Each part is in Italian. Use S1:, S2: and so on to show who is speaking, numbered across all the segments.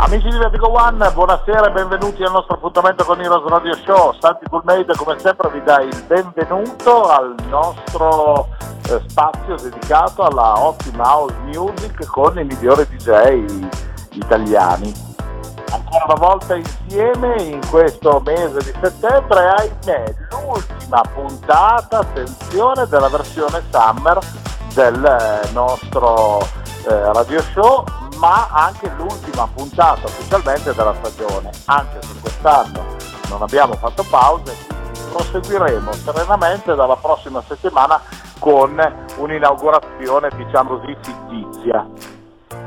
S1: Amici di Vertigo One, buonasera e benvenuti al nostro appuntamento con Heroes Radio Show. Santi Coolmade come sempre vi dà il benvenuto al nostro eh, spazio dedicato alla ottima house music con i migliori DJ italiani. Ancora una volta insieme in questo mese di settembre, ahimè, l'ultima puntata, attenzione, della versione summer del eh, nostro eh, radio show ma anche l'ultima puntata ufficialmente della stagione, anche se quest'anno non abbiamo fatto pause, proseguiremo serenamente dalla prossima settimana con un'inaugurazione diciamo così fittizia.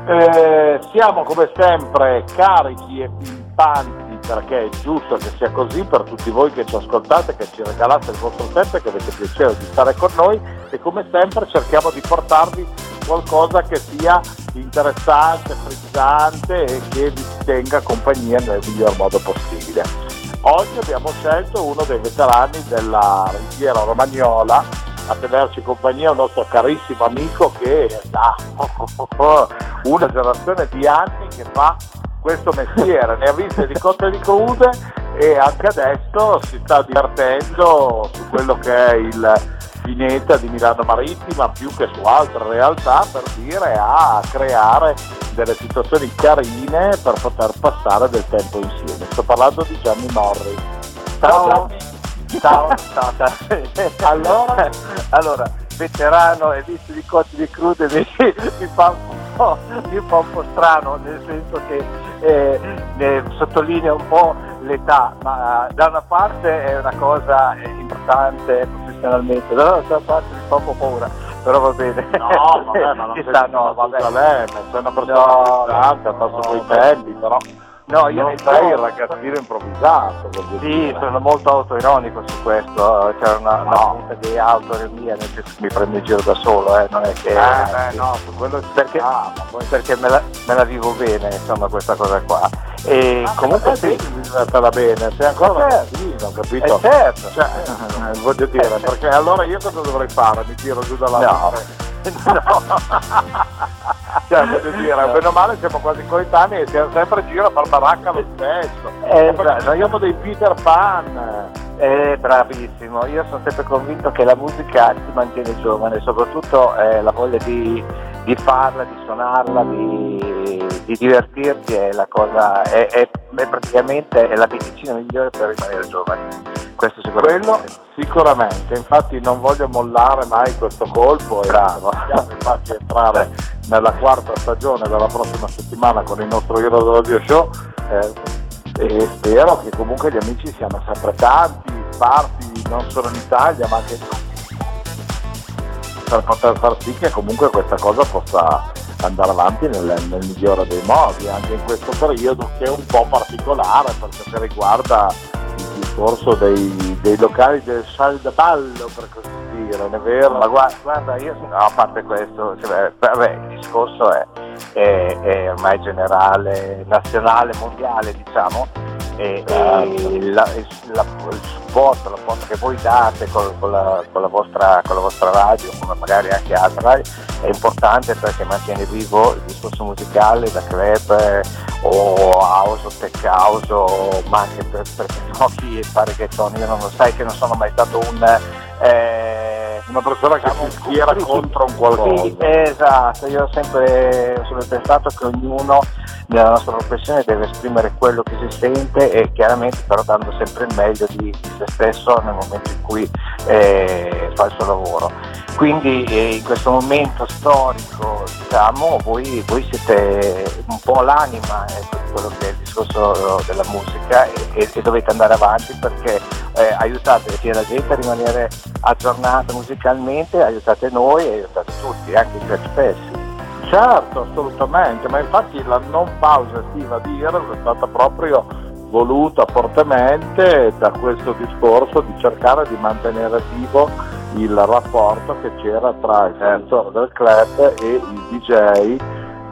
S1: Eh, siamo come sempre carichi e pimpanti perché è giusto che sia così per tutti voi che ci ascoltate, che ci regalate il vostro tempo e che avete piacere di stare con noi e come sempre cerchiamo di portarvi qualcosa che sia interessante, frizzante e che vi tenga compagnia nel miglior modo possibile. Oggi abbiamo scelto uno dei veterani della riviera romagnola a tenerci compagnia un nostro carissimo amico che ha una generazione di anni che fa questo mestiere, ne ha viste di cotte e di crude e anche adesso si sta divertendo su quello che è il Pineta di Milano Marittima più che su altre realtà per dire a creare delle situazioni carine per poter passare del tempo insieme. Sto parlando di Gianni Morri.
S2: Ciao Gianni. Ciao, ciao, ciao. Allora, allora, veterano e visto di cotti di crude mi, mi, fa un po', mi fa un po' strano, nel senso che eh, sottolinea un po' l'età, ma da una parte è una cosa importante professionalmente, dall'altra parte mi fa un po' paura, però va bene.
S1: No, vabbè, ma non
S2: Ci
S1: sei
S2: sta, no, vabbè.
S1: lei, sei una persona
S2: No,
S1: fatto
S2: no,
S1: quei
S2: no.
S1: tempi, però
S2: No, io
S1: non sei il ragazzino improvvisato.
S2: Sì, sono molto autoironico su questo, c'era una, una
S1: No.
S2: di autore mia, nel senso che mi prendo in giro da solo, eh, non è che...
S1: Eh, beh, no, su quello
S2: perché,
S1: ma poi
S2: perché me, la, me la vivo bene, insomma, questa cosa qua. E
S1: Ah,
S2: comunque
S1: eh,
S2: sì,
S1: vivertela bene, sei ancora
S2: Eh,
S1: ragazzino, capito?
S2: eh, certo.
S1: Cioè, eh, voglio dire, perché allora io cosa dovrei fare? Mi tiro giù dalla
S2: No.
S1: Cioè, voglio dire, bene o male siamo quasi coetanei e siamo sempre in giro a far baracca lo stesso.
S2: Eh,
S1: perché
S2: esatto.
S1: siamo dei Peter Pan.
S2: Eh, bravissimo, io sono sempre convinto che la musica ti mantiene giovane, soprattutto eh, la voglia di, di farla, di suonarla, di, di divertirti è la cosa, è, è- è praticamente è la medicina migliore per rimanere giovani. Questo sicuramente.
S1: Quello sicuramente, infatti non voglio mollare mai questo colpo e
S2: Bravo.
S1: possiamo infatti entrare nella quarta stagione della prossima settimana con il nostro Hero Radio Show eh, e spero che comunque gli amici siano sempre tanti, sparsi non solo in Italia ma anche in per poter far sì che comunque questa cosa possa andare avanti nel, nel migliore dei modi, anche in questo periodo che è un po' particolare per ciò che riguarda discorso dei, dei locali del sale da ballo, per così dire, non è vero?
S2: Ma guarda, guarda, io no, a parte questo, cioè, vabbè, il discorso è, è- è ormai generale, nazionale, mondiale, diciamo, e, e la- la- il supporto, l'apporto che voi date con, con la, con vostra, con la vostra radio, come magari anche altre è importante perché mantiene vivo il discorso musicale da club eh, o house o tech house o ma anche per, per giochi e fare che sono, io non lo sai che non sono mai stato un eh,
S1: Una persona che si schiera contro un qualcosa.
S2: sì, esatto, io ho sempre, ho sempre pensato che ognuno nella nostra professione deve esprimere quello che si sente e chiaramente però dando sempre il meglio di, di se stesso nel momento in cui eh, fa il suo lavoro. Quindi eh, in questo momento storico diciamo, voi, voi siete un po' l'anima ecco, di quello che è il discorso della musica e, e- e dovete andare avanti perché eh, aiutate sia la gente a rimanere aggiornata musicalmente, aiutate noi e aiutate tutti, anche i espressi.
S1: Certo, assolutamente, ma infatti la non pausa estiva di Heroes è stata proprio voluta fortemente da questo discorso di cercare di mantenere vivo il rapporto che c'era tra il direttore del club e il DJ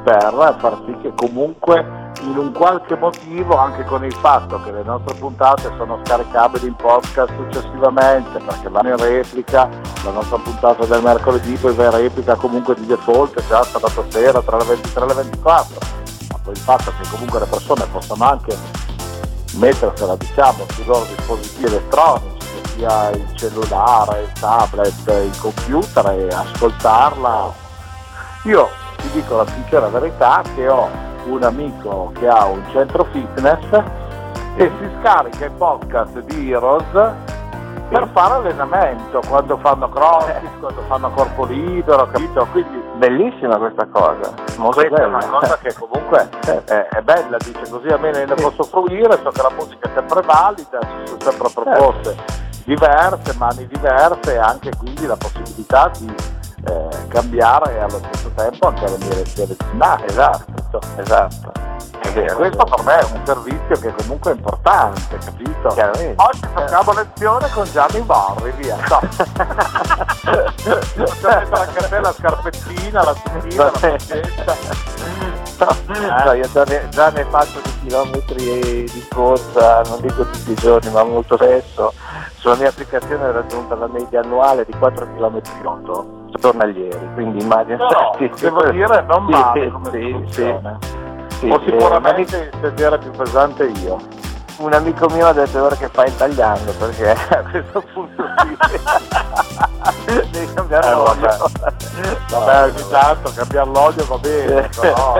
S1: per far sì che comunque in un qualche motivo anche con il fatto che le nostre puntate sono scaricabili in podcast successivamente perché vanno in replica la nostra puntata del mercoledì poi va in replica comunque di default già sabato sera tra le 23 e le 24 ma poi il fatto che comunque le persone possano anche mettersela diciamo sui loro dispositivi elettronici che sia il cellulare, il tablet, il computer e ascoltarla. Io ti dico la sincera verità che ho un amico che ha un centro fitness e si scarica i podcast di Heroes per fare allenamento quando fanno crossfit, quando fanno corpo libero, capito? Quindi
S2: bellissima questa cosa.
S1: Molto questa bella. è una cosa che comunque è, è, bella, dice così almeno ne posso fruire, so che la musica è sempre valida, ci sono sempre proposte diverse, mani diverse e anche quindi la possibilità di eh, cambiare e allo stesso tempo anche le mie lezioni finali.
S2: Esatto, esatto.
S1: Vero, questo per me è un servizio che comunque è importante, capito? Oggi facciamo lezione con Gianni Borri, via. No. anche te la scarpettina, la tutina, la maglietta.
S2: No, no, io già ne, già ne, faccio di chilometri di corsa, non dico tutti i giorni, ma molto spesso. Sulla mia applicazione è raggiunta la media annuale di 4 km 8 giornalieri, quindi immagino...
S1: No, sì, devo dire non male sì, sì, sì, O sicuramente il sedere più pesante io.
S2: Un amico mio ha detto ora che fai tagliando perché a questo punto devi cambiare eh, l'olio.
S1: Vabbè, ogni tanto cambiare l'olio va bene, però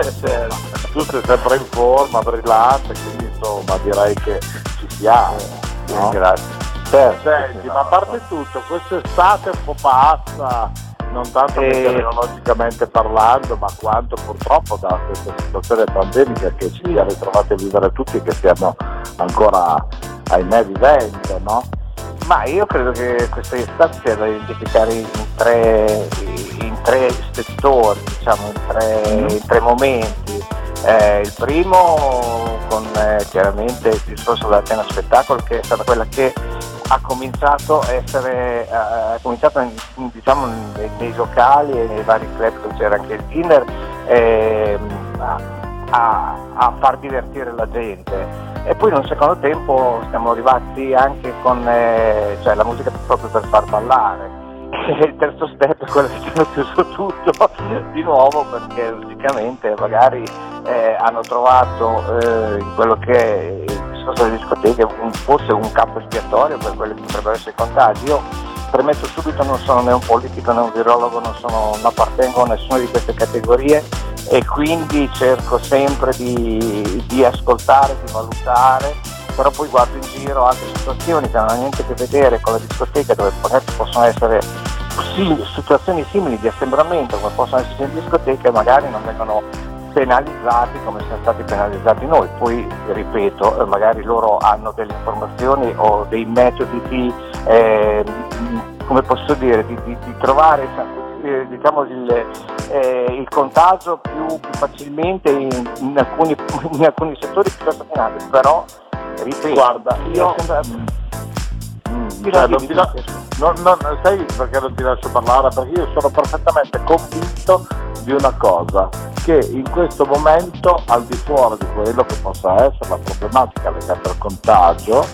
S1: tu sei sempre in forma, brillante, quindi insomma direi che ci siamo.
S2: No? Grazie.
S1: Certo, Senti, ma a parte tutto, quest'estate un po' passa, non tanto meteorologicamente parlando, ma quanto purtroppo da questa situazione pandemica che ci siamo ritrovati a vivere tutti e che stiamo ancora ahimè vivendo, no?
S2: Ma io credo che questa estate sia da identificare in tre, in tre settori, diciamo, in tre, mm. in tre momenti. Eh, il primo con eh, chiaramente il discorso della cena spettacolo che è stata quella che ha cominciato a essere ha cominciato diciamo, nei, nei, locali e nei vari club dove c'era anche il dinner eh, a, a, far divertire la gente. E poi in un secondo tempo siamo arrivati anche con eh, cioè, la musica proprio per far ballare. Il terzo step è quello che ci hanno chiuso tutto di nuovo perché logicamente magari eh, hanno trovato eh, quello che discorso delle discoteche forse un campo espiatorio per quelli che potrebbero essere i contagi. Io premetto subito non sono né un politico né un virologo, non, sono, non appartengo a nessuna di queste categorie e quindi cerco sempre di, di ascoltare, di valutare, però poi guardo in giro altre situazioni che non hanno niente a che vedere con la discoteca dove possono essere situazioni simili di assembramento come possono esserci in discoteca e magari non vengono penalizzati come siamo stati penalizzati noi. Poi, ripeto, eh, magari loro hanno delle informazioni o dei metodi di, eh, come posso dire, di, di, di trovare eh, diciamo, il, eh, il, contagio più, più facilmente in, in, alcuni, in, alcuni, settori piuttosto che in altri, però, ripeto,
S1: guarda, io... Sembra, mm, cioè, non ti la... non, non, sai perché non ti lascio parlare? Perché io sono perfettamente convinto di una cosa, che in questo momento, al di fuori di quello che possa essere la problematica legata al contagio,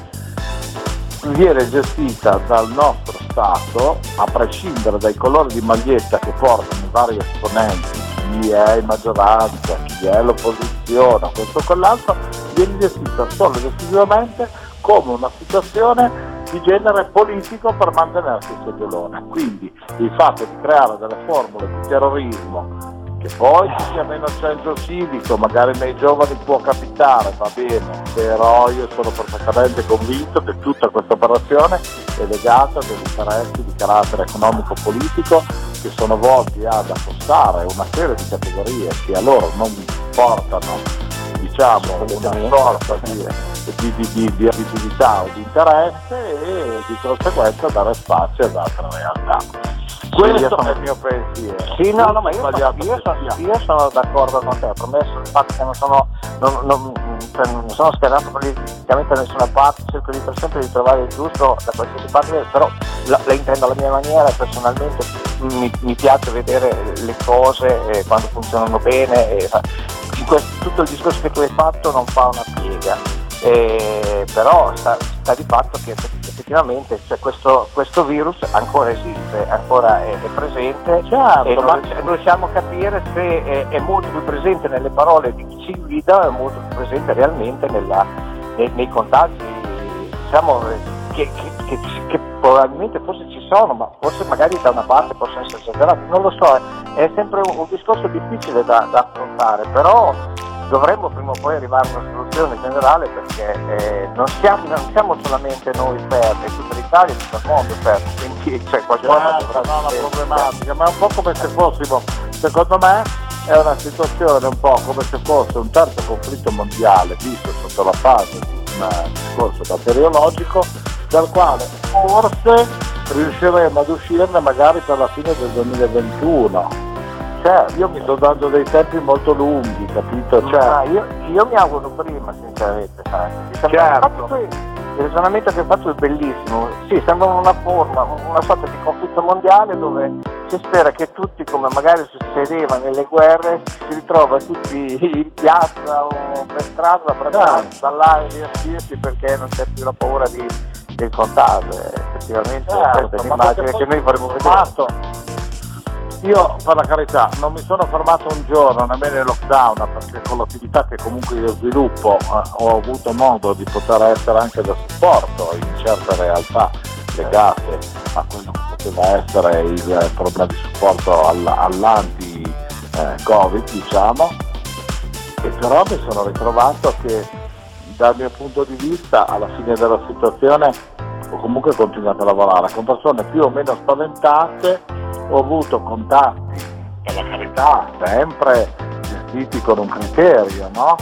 S1: viene gestita dal nostro Stato, a prescindere dai colori di maglietta che portano i vari esponenti, chi è in maggioranza, chi è l'opposizione, questo o quell'altro, viene gestita solo ed esclusivamente come una situazione di genere politico per mantenersi il seggiolone. Quindi il fatto di creare delle formule di terrorismo che poi ci sia meno centro civico, magari nei giovani può capitare, va bene, però io sono perfettamente convinto che tutta questa operazione è legata a degli interessi di carattere economico-politico che sono volti ad affossare una serie di categorie che a loro non portano diciamo, una sorta di, di, di, di, abilità o di interesse e di conseguenza dare spazio ad altre realtà. Questo è il mio pensiero.
S2: Sì, no, no, ma io sono, io, sono, io sono, d'accordo con te, ho promesso il fatto che non sono, non, non, cioè, non sono scherzato politicamente da nessuna parte, cerco di, per sempre di trovare il giusto da qualsiasi parte, però la, la intendo alla mia maniera, personalmente mi, mi piace vedere le cose eh, quando funzionano bene, e, questo, tutto il discorso che tu hai fatto non fa una piega, eh, però sta, sta, di fatto che effettivamente cioè, questo, questo, virus ancora esiste, ancora è, è presente. Certo, e non, non, riusciamo a capire se è, è, molto più presente nelle parole di chi ci guida o è molto più presente realmente nella, nei, nei contagi diciamo, che, che, che, che, probabilmente forse ci sono, ma forse magari da una parte possono essere esagerati, non lo so, è sempre un, un discorso difficile da, da affrontare, però dovremmo prima o poi arrivare a una soluzione generale perché eh, non, siamo, non, siamo, solamente noi fermi, tutta l'Italia e tutto il mondo fermi, quindi c'è qualcosa
S1: certo, dovrà no, problematica, ma è un po' come se fossimo, secondo me è una situazione un po' come se fosse un terzo conflitto mondiale visto sotto la fase di un discorso batteriologico dal quale forse riusciremo ad uscirne magari per la fine del 2021 cioè, io mi sto dando dei tempi molto lunghi, capito? Cioè,
S2: io, io, mi auguro prima, sinceramente.
S1: Certo.
S2: Il ragionamento che hai fatto è bellissimo. Sì, sembra una forma, una sorta di conflitto mondiale dove si spera che tutti, come magari succedeva nelle guerre, si ritrova tutti in piazza o per strada per certo. ballare e divertirsi perché non c'è più la paura di, del contagio. Effettivamente certo, questa è l'immagine che noi vorremmo vedere.
S1: Io per la carità non mi sono fermato un giorno nemmeno in lockdown perché con l'attività che comunque io sviluppo eh, ho avuto modo di poter essere anche da supporto in certe realtà legate a quello che poteva essere il problema di supporto all, all'anti-Covid diciamo e però mi sono ritrovato che dal mio punto di vista alla fine della situazione ho comunque continuato a lavorare con persone più o meno spaventate ho avuto contatti, per la carità, sempre gestiti con un criterio, no?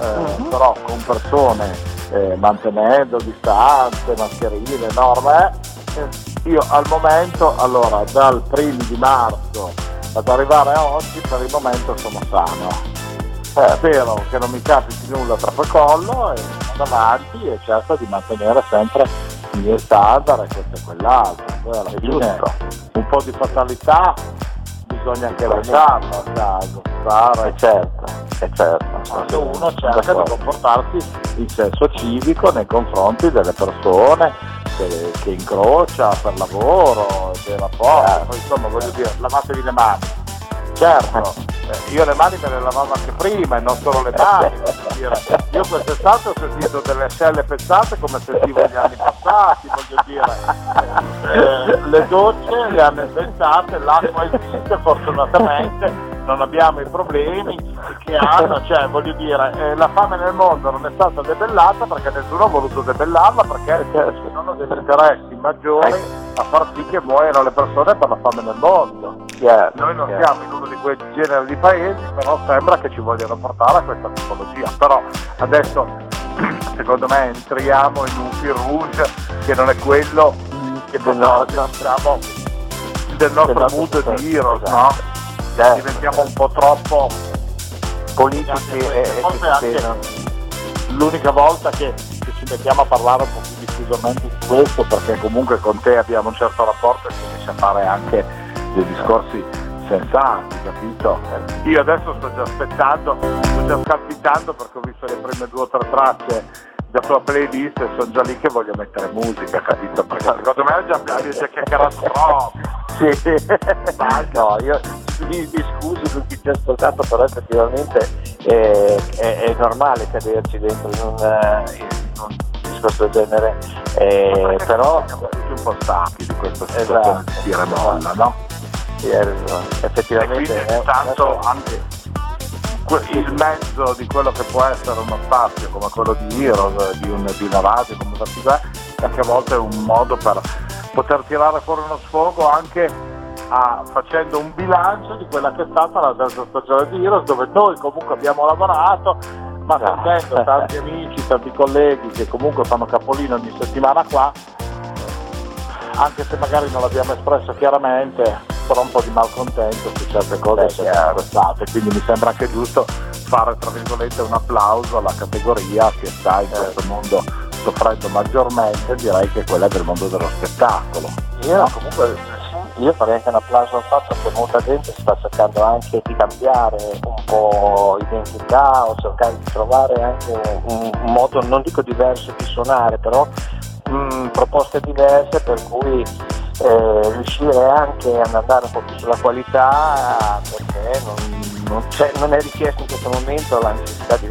S1: Eh, uh-huh. però con persone eh, mantenendo distanze, mascherine, norme. Eh, io al momento, allora, dal primo di marzo ad arrivare a oggi, per il momento sono sano. Eh, spero che non mi capiti nulla tra collo e vado avanti e cerco di mantenere sempre i miei standard e questo e quell'altro. Poi alla fine un po' di fatalità bisogna anche lasciarlo a caso.
S2: È certo, è certo.
S1: Quando uno cerca di comportarsi in senso civico nei confronti delle persone che, che incrocia per lavoro, dei rapporti, poi insomma voglio dire, lavatevi le mani. Certo, eh, io le mani me le lavavo anche prima e non solo le mani. Io quest'estate ho sentito delle scelle pezzate come sentivo gli anni passati, voglio dire. Eh, le docce le hanno inventate, l'acqua esiste fortunatamente non abbiamo i problemi che hanno, cioè voglio dire, eh, la fame nel mondo non è stata debellata perché nessuno ha voluto debellarla perché ci sono degli interessi maggiori a far sì che muoiano le persone per la fame nel mondo. Yeah, Noi non yeah. siamo in uno di quei generi di paesi, però sembra che ci vogliano portare a questa tipologia. Però adesso secondo me entriamo in un fil rouge che non è quello che no, diciamo, del nostro mood di Heroes, no? Certo. diventiamo un po' troppo
S2: politici e, e
S1: l'unica volta che, che, ci mettiamo a parlare un po' più diffusamente di questo perché comunque con te abbiamo un certo rapporto e si riesce a fare anche dei discorsi sensati, capito? Io adesso sto già aspettando, sto già scalpitando perché ho visto le prime due o tre tracce della tua playlist e sono già lì che voglio mettere musica, capito? Perché secondo me già, abbiamo già chiacchierato troppo.
S2: Sì, no, io mi, mi scuso con chi ti ha ascoltato, però effettivamente è, è, è normale caderci dentro in un, eh, in un discorso del genere, eh, però
S1: siamo tutti un po' stanchi di questa situazione esatto, di tira molla, no?
S2: Effettivamente
S1: è tanto anche il mezzo di quello che può essere uno spazio come quello di Heroes, di, un, di una radio come Vertigo perché a volte è un modo per poter tirare fuori uno sfogo anche a, facendo un bilancio di quella che è stata la terza stagione di Heroes dove noi comunque abbiamo lavorato ma sentendo tanti amici, tanti colleghi che comunque fanno capolino ogni settimana qua anche se magari non l'abbiamo espresso chiaramente però un po' di malcontento su certe cose sono sempre state, quindi mi sembra anche giusto fare tra virgolette un applauso alla categoria che sta in questo mondo soffrendo maggiormente, direi che è quella del mondo dello spettacolo.
S2: Io no? comunque io farei anche un applauso al fatto che molta gente sta cercando anche di cambiare un po' identità o cercare di trovare anche un, un modo, non dico diverso di suonare, però mh, proposte diverse per cui eh, riuscire anche ad andare un po' più sulla qualità perché non, non, non, è richiesto in questo momento la necessità di,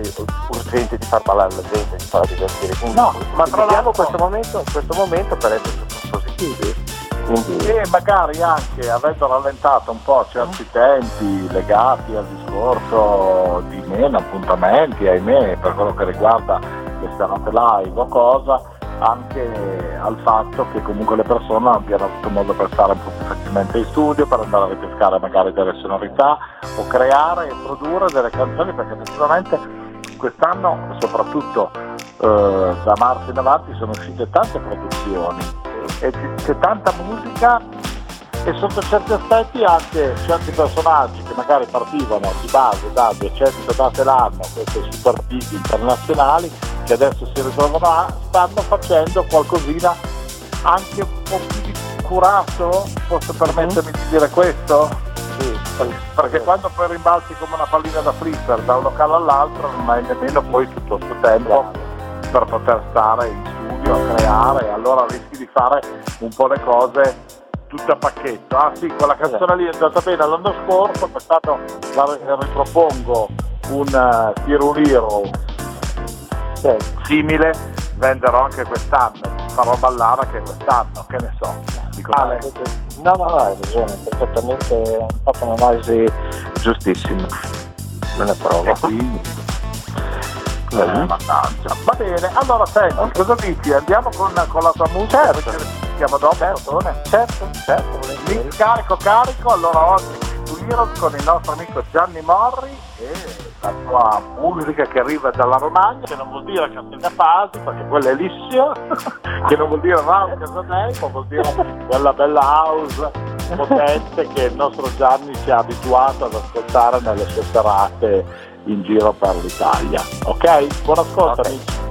S2: urgente di far ballare la gente, di farla divertire. Quindi, no, ma troviamo questo momento, questo momento per essere positivi.
S1: Quindi... E magari anche avendo rallentato un po' certi tempi legati al discorso di meno appuntamenti, ahimè, per quello che riguarda le serate live o cosa, anche al fatto che comunque le persone abbiano avuto modo per stare un po' più facilmente in studio, per andare a ripescare magari delle sonorità o creare e produrre delle canzoni perché effettivamente quest'anno soprattutto eh, da marzo in avanti sono uscite tante produzioni. E c'è tanta musica e sotto certi aspetti anche certi personaggi che magari partivano di base da 200 date l'anno, queste super big internazionali, che adesso si ritrovano a, stanno facendo qualcosina anche un po' più di curato, posso permettermi di dire questo? Sì, perché sì. quando poi rimbalzi come una pallina da flipper da un locale all'altro non hai nemmeno poi tutto questo tempo per poter stare in studio a creare, allora rischi di fare un po' le cose tutte a pacchetto. Ah sì, quella canzone lì è andata bene l'anno scorso, quest'anno la ripropongo un uh, eh, tiruliro sì. simile, venderò anche quest'anno, farò ballare anche quest'anno, che ne so. Dico
S2: ah, no, no, no, hai ragione, perfettamente, fatto un'analisi giustissima. Me ne provo.
S1: Eh, mannaggia. Va bene, allora senti, cosa dici? Andiamo con, con la tua musica? Certo. Siamo dopo, certo, certo, certo. Lì, carico, carico, allora oggi Heroes con il nostro amico Gianni Morri e la sua musica che arriva dalla Romagna, che non vuol dire Castellafasi, perché quella è Lissio, che non vuol dire Raul Casadei, ma vuol dire quella bella house potente che il nostro Gianni ci ha abituato ad ascoltare nelle sue serate in giro per l'Italia. Ok? Buon ascolto okay. amici.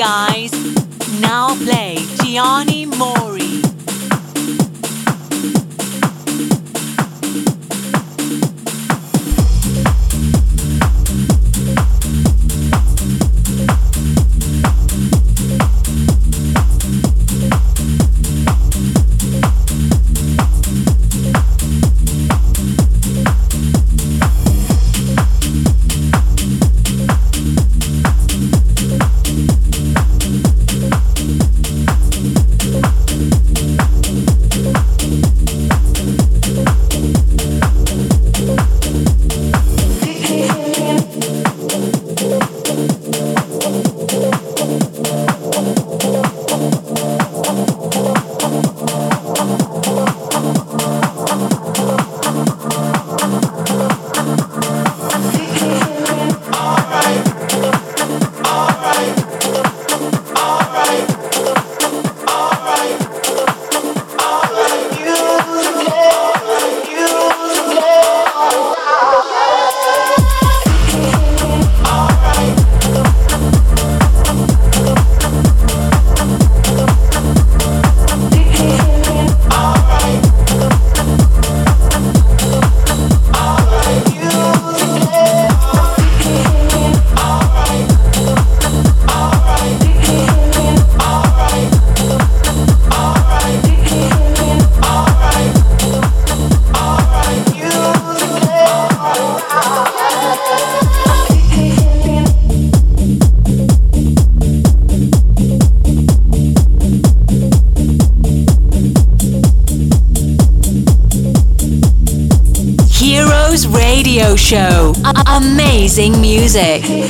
S3: Guys. Now play Gianni
S4: music.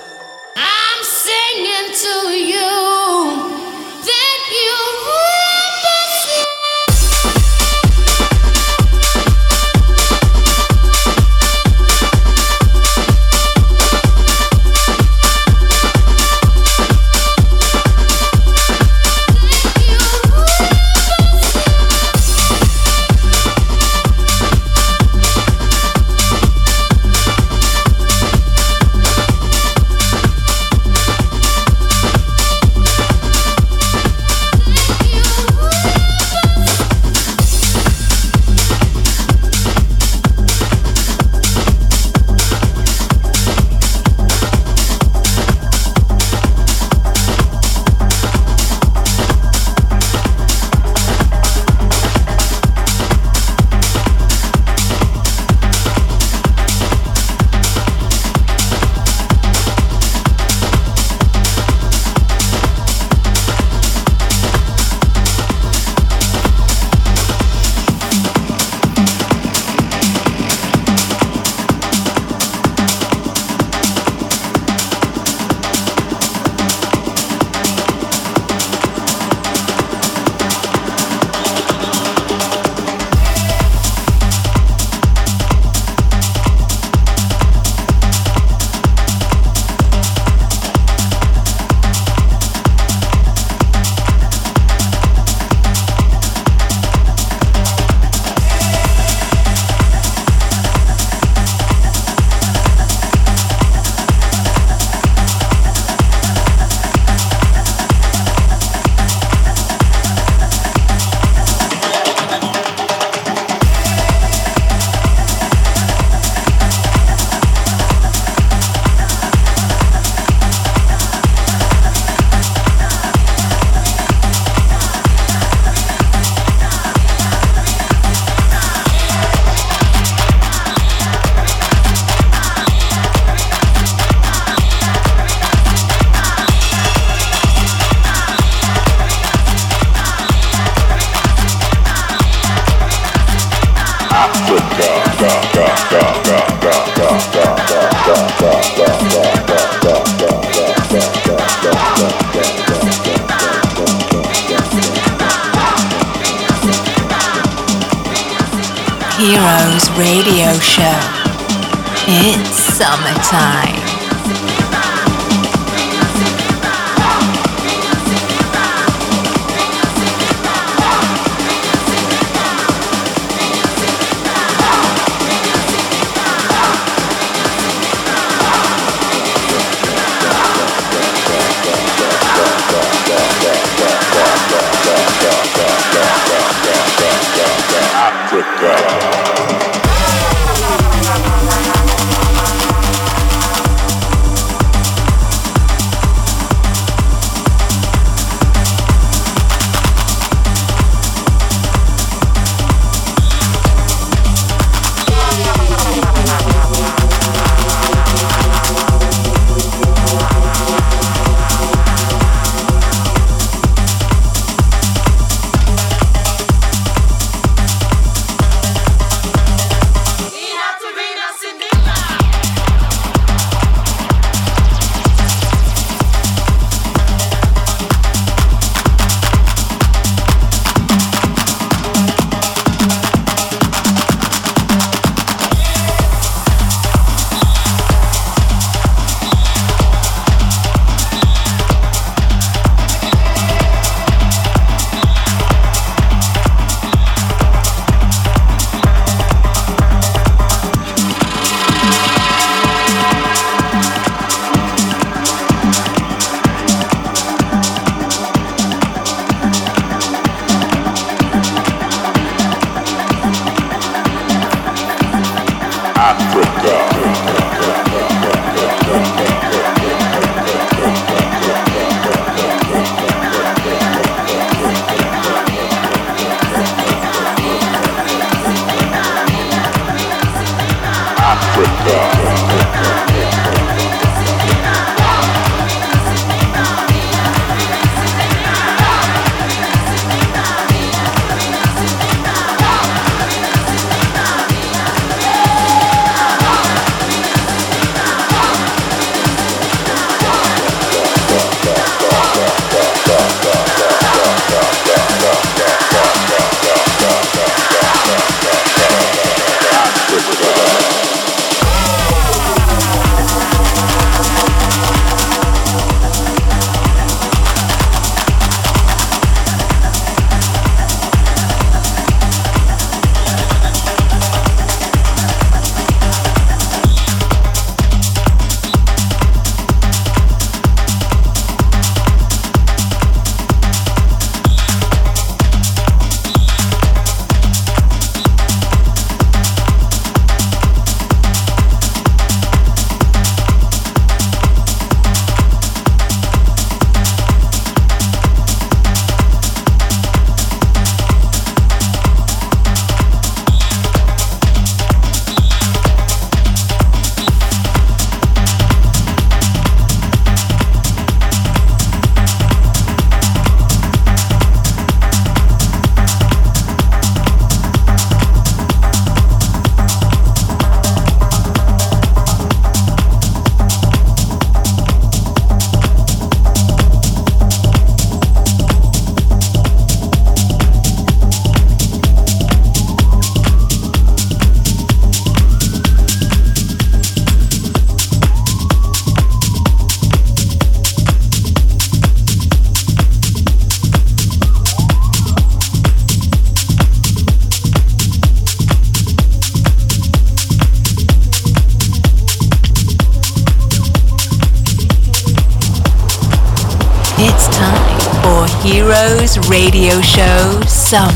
S3: Radio show Summer.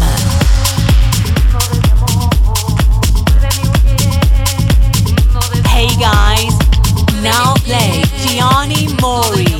S3: Hey guys, now play Gianni Mori.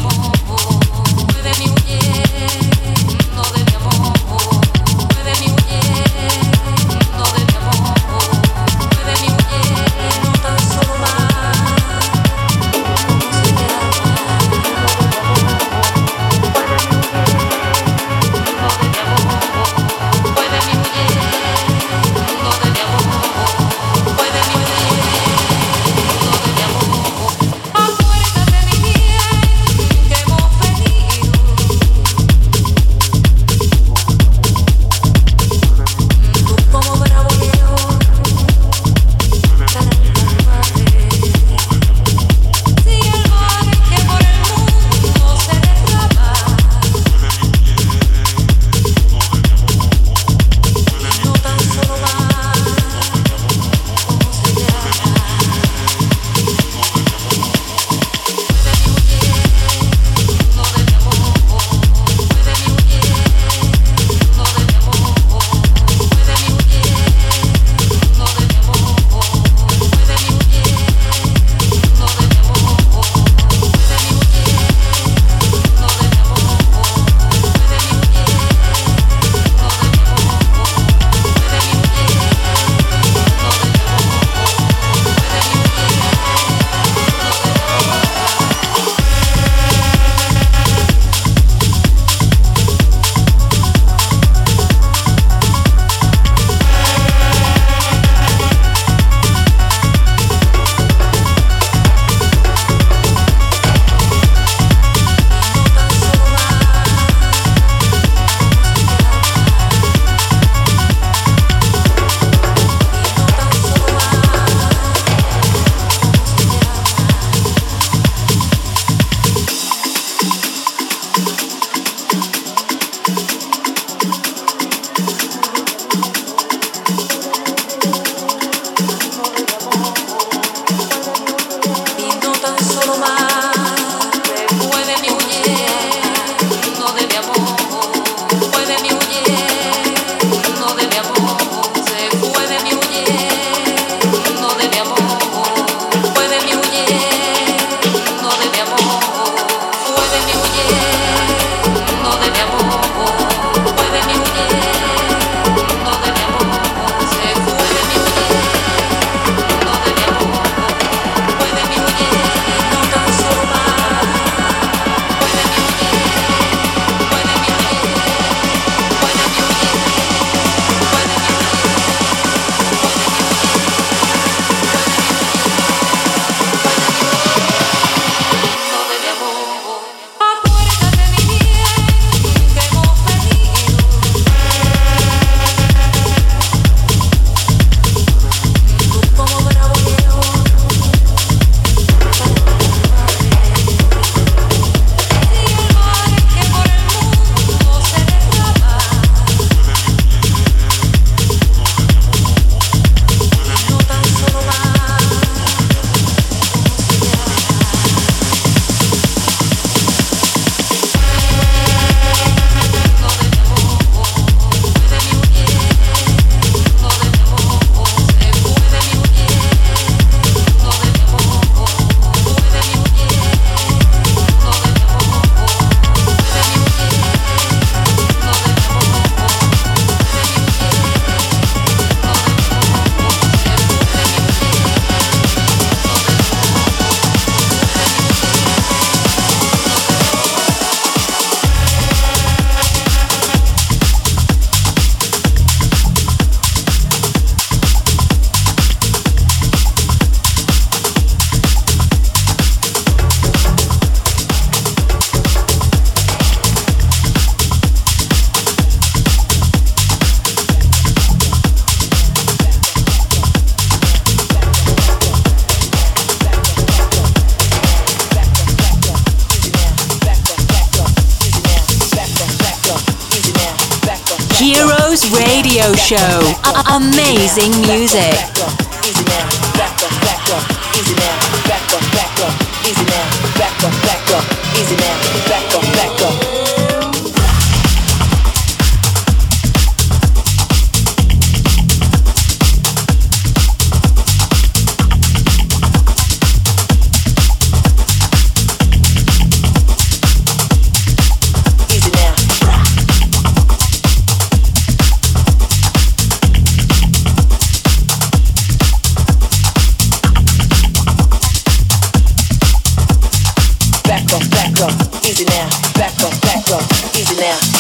S5: Nightmare.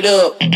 S5: It up.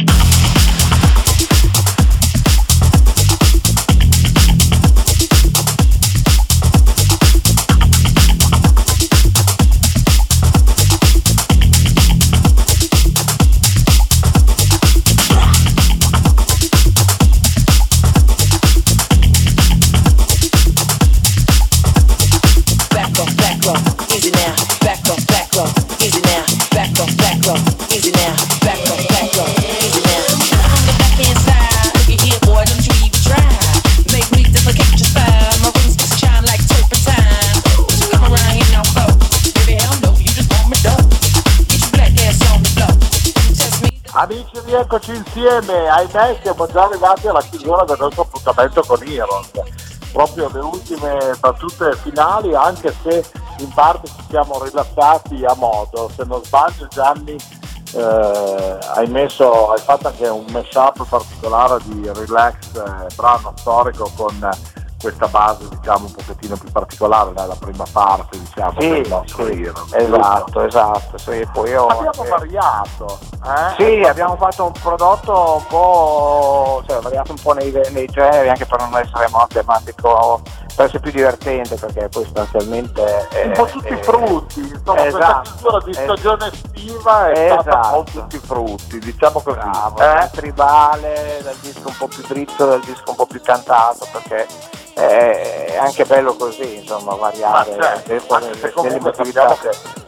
S1: Insieme, ahimè siamo già arrivati alla chiusura del nostro appuntamento con Heroes, proprio le ultime battute finali, anche se in parte ci siamo rilassati a modo, se non sbaglio Gianni eh, hai, messo, hai fatto anche un mashup particolare di relax, eh, brano storico con questa base diciamo un pochettino più particolare nella prima parte diciamo
S2: sì,
S1: del nostro
S2: sì,
S1: Hero.
S2: esatto esatto sì, poi io,
S1: abbiamo eh, variato eh?
S2: sì abbiamo fatto un prodotto un po' cioè variato un po' nei, nei generi anche per non essere monotematico può essere più divertente perché poi sostanzialmente
S1: un po' tutti i frutti, insomma
S2: esatto,
S1: questa di stagione estiva è
S2: esatto.
S1: stata un po' tutti i frutti, diciamo così.
S2: bravo,
S1: eh?
S2: dal tribale, dal disco un po' più dritto, dal disco un po' più cantato perché è anche bello così, insomma,
S1: Ma
S2: variare
S1: certo,
S2: dentro
S1: anche
S2: le-
S1: se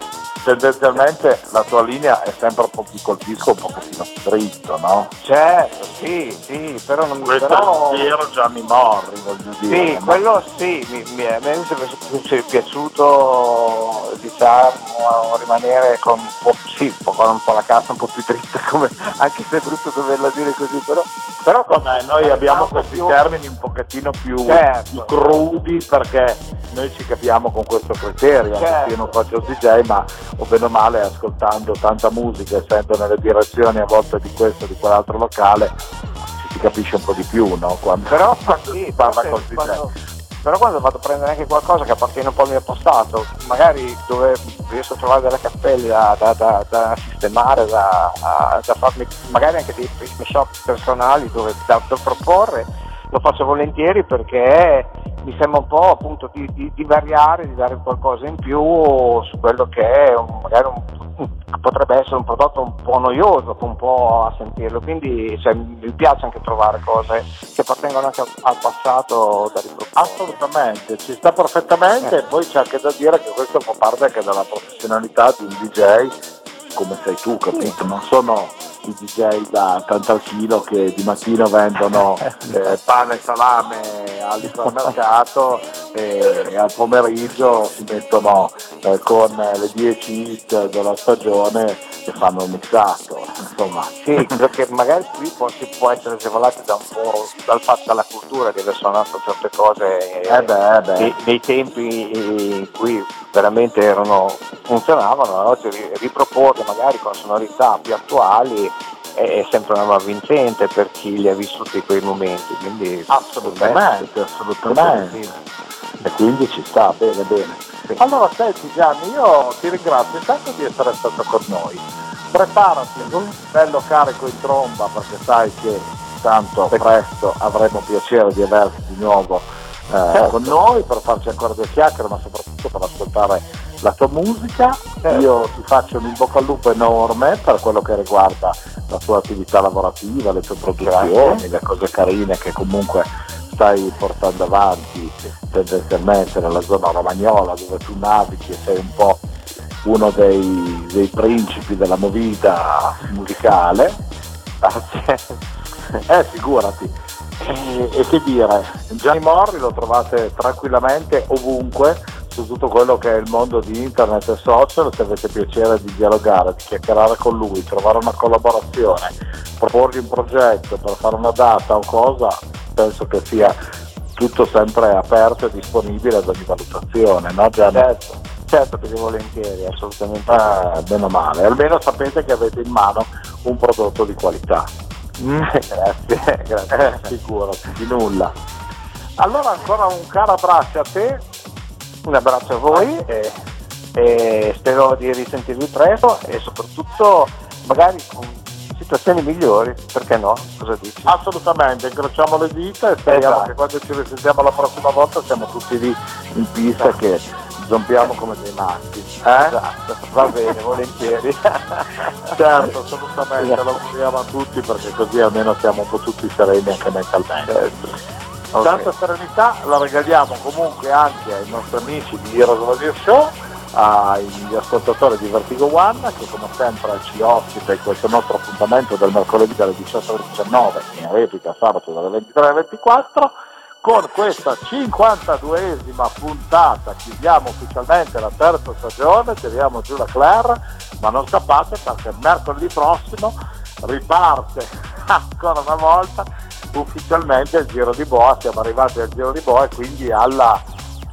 S1: tendenzialmente la tua linea è sempre un po' più col disco, un pochettino dritto, no?
S2: Certo, sì, sì, però non
S1: Questo
S2: però-
S1: vero Gianni Morri, voglio dire.
S2: Sì, quello sì, mi, mi è, mi è piaciuto diciamo rimanere con un po', sì, un po' con un po' la cassa un po' più dritta, come, anche se è brutto doverla dire così, però, però
S1: Vabbè, noi abbiamo questi
S2: più-
S1: termini un pochettino più,
S2: Certo.
S1: più crudi perché noi ci capiamo con questo criterio,
S2: Certo.
S1: io non faccio il DJ, ma o bene o male ascoltando tanta musica, essendo nelle direzioni a volte di questo o di quell'altro locale, ci si capisce un po' di più, no? Quando,
S2: però,
S1: quando
S2: sì,
S1: si parla
S2: se-
S1: DJ.
S2: quando, però quando vado a prendere anche qualcosa che appartiene un po' al mio postato, magari dove riesco a trovare delle cappelle da, da- da- da sistemare, da, farmi magari anche dei shop personali dove, da proporre, lo faccio volentieri perché mi sembra un po' appunto di, di- di variare, di dare qualcosa in più su quello che è un- magari un, potrebbe essere un prodotto un po' noioso un po' a sentirlo, quindi cioè, mi piace anche trovare cose che appartengono anche al, al passato da riproporre.
S1: Assolutamente, ci sta perfettamente
S2: Eh.
S1: e poi c'è anche da dire che questo fa parte anche della professionalità di un DJ come sei tu, capito? Non sono i DJ da tanto al chilo che di mattino vendono eh, pane e salame all'ipermercato e, e al pomeriggio si mettono eh, con le 10 hit della stagione e fanno un mixato, insomma.
S2: Sì, perché magari qui può, si può essere agevolati da un po' dal fatto dalla cultura di aver suonato certe cose
S1: Eh beh, eh beh.
S2: nei, nei tempi in cui veramente erano, funzionavano, oggi ri- riproporle magari con sonorità più attuali è, sempre una roba vincente per chi li ha vissuti quei momenti. Quindi
S1: Assolutamente, assolutamente. E quindi ci sta, bene, bene. Allora senti Gianni, io ti ringrazio intanto di essere stato con noi. Preparati un bello carico in tromba perché sai che tanto presto avremo piacere di averti di nuovo eh, con noi per farci ancora due chiacchiere, ma soprattutto per ascoltare la tua musica. Io ti faccio un in bocca al lupo enorme per quello che riguarda la tua attività lavorativa, le tue produzioni, le cose carine che comunque stai portando avanti tendenzialmente nella zona romagnola dove tu navighi e sei un po' uno dei, dei principi della movida musicale. Eh, figurati. E, e che dire, Gianni Morri lo trovate tranquillamente ovunque su tutto quello che è il mondo di internet e social, se avete piacere di dialogare, di chiacchierare con lui, trovare una collaborazione, proporgli un progetto per fare una data o cosa, penso che sia tutto sempre aperto e disponibile ad ogni valutazione, no Gianni?
S2: Certo, certo che volentieri, assolutamente.
S1: Eh, meno male, almeno sapete che avete in mano un prodotto di qualità.
S2: Grazie, grazie.
S1: Figurati, di nulla. Allora ancora un caro abbraccio a te.
S2: Un abbraccio a voi e, e spero di risentirvi presto e soprattutto magari con situazioni migliori, perché no? Cosa dici?
S1: Assolutamente, incrociamo le dita e speriamo
S2: Esatto.
S1: che quando ci risentiamo la prossima volta siamo tutti lì in pista che zompiamo come dei matti. Eh?
S2: Esatto, va bene, volentieri.
S1: Certo, assolutamente, lo auguriamo a tutti perché così almeno siamo un po' tutti sereni anche mentalmente.
S2: Certo. Ok.
S1: Tanta serenità la regaliamo comunque anche ai nostri amici di Heroes Radio Show, agli ascoltatori di Vertigo One che come sempre ci ospita in questo nostro appuntamento del mercoledì dalle 18 alle 19 in replica sabato dalle 23 alle 24 con questa 52esima puntata chiudiamo ufficialmente la terza stagione, tiriamo giù la Claire, ma non scappate perché mercoledì prossimo riparte ancora una volta ufficialmente il Giro di Boa, siamo arrivati al Giro di Boa e quindi alla,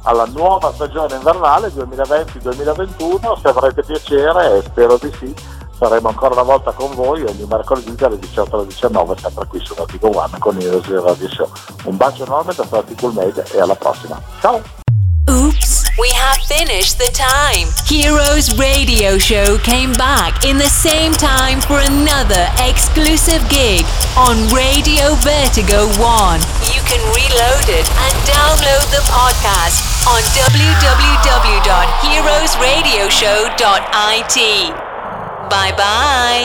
S1: alla nuova stagione invernale 2020-2021, se avrete piacere e spero di sì, saremo ancora una volta con voi ogni mercoledì dalle 18 alle 19 sempre qui su Vertigo One con il Radio Show un bacio enorme da Frati Media e alla prossima ciao
S3: Oops, we have finished the time. Heroes Radio Show came back in the same time for another exclusive gig on Radio Vertigo One. You can reload it and download the podcast on www.heroesradioshow.it. บายบาย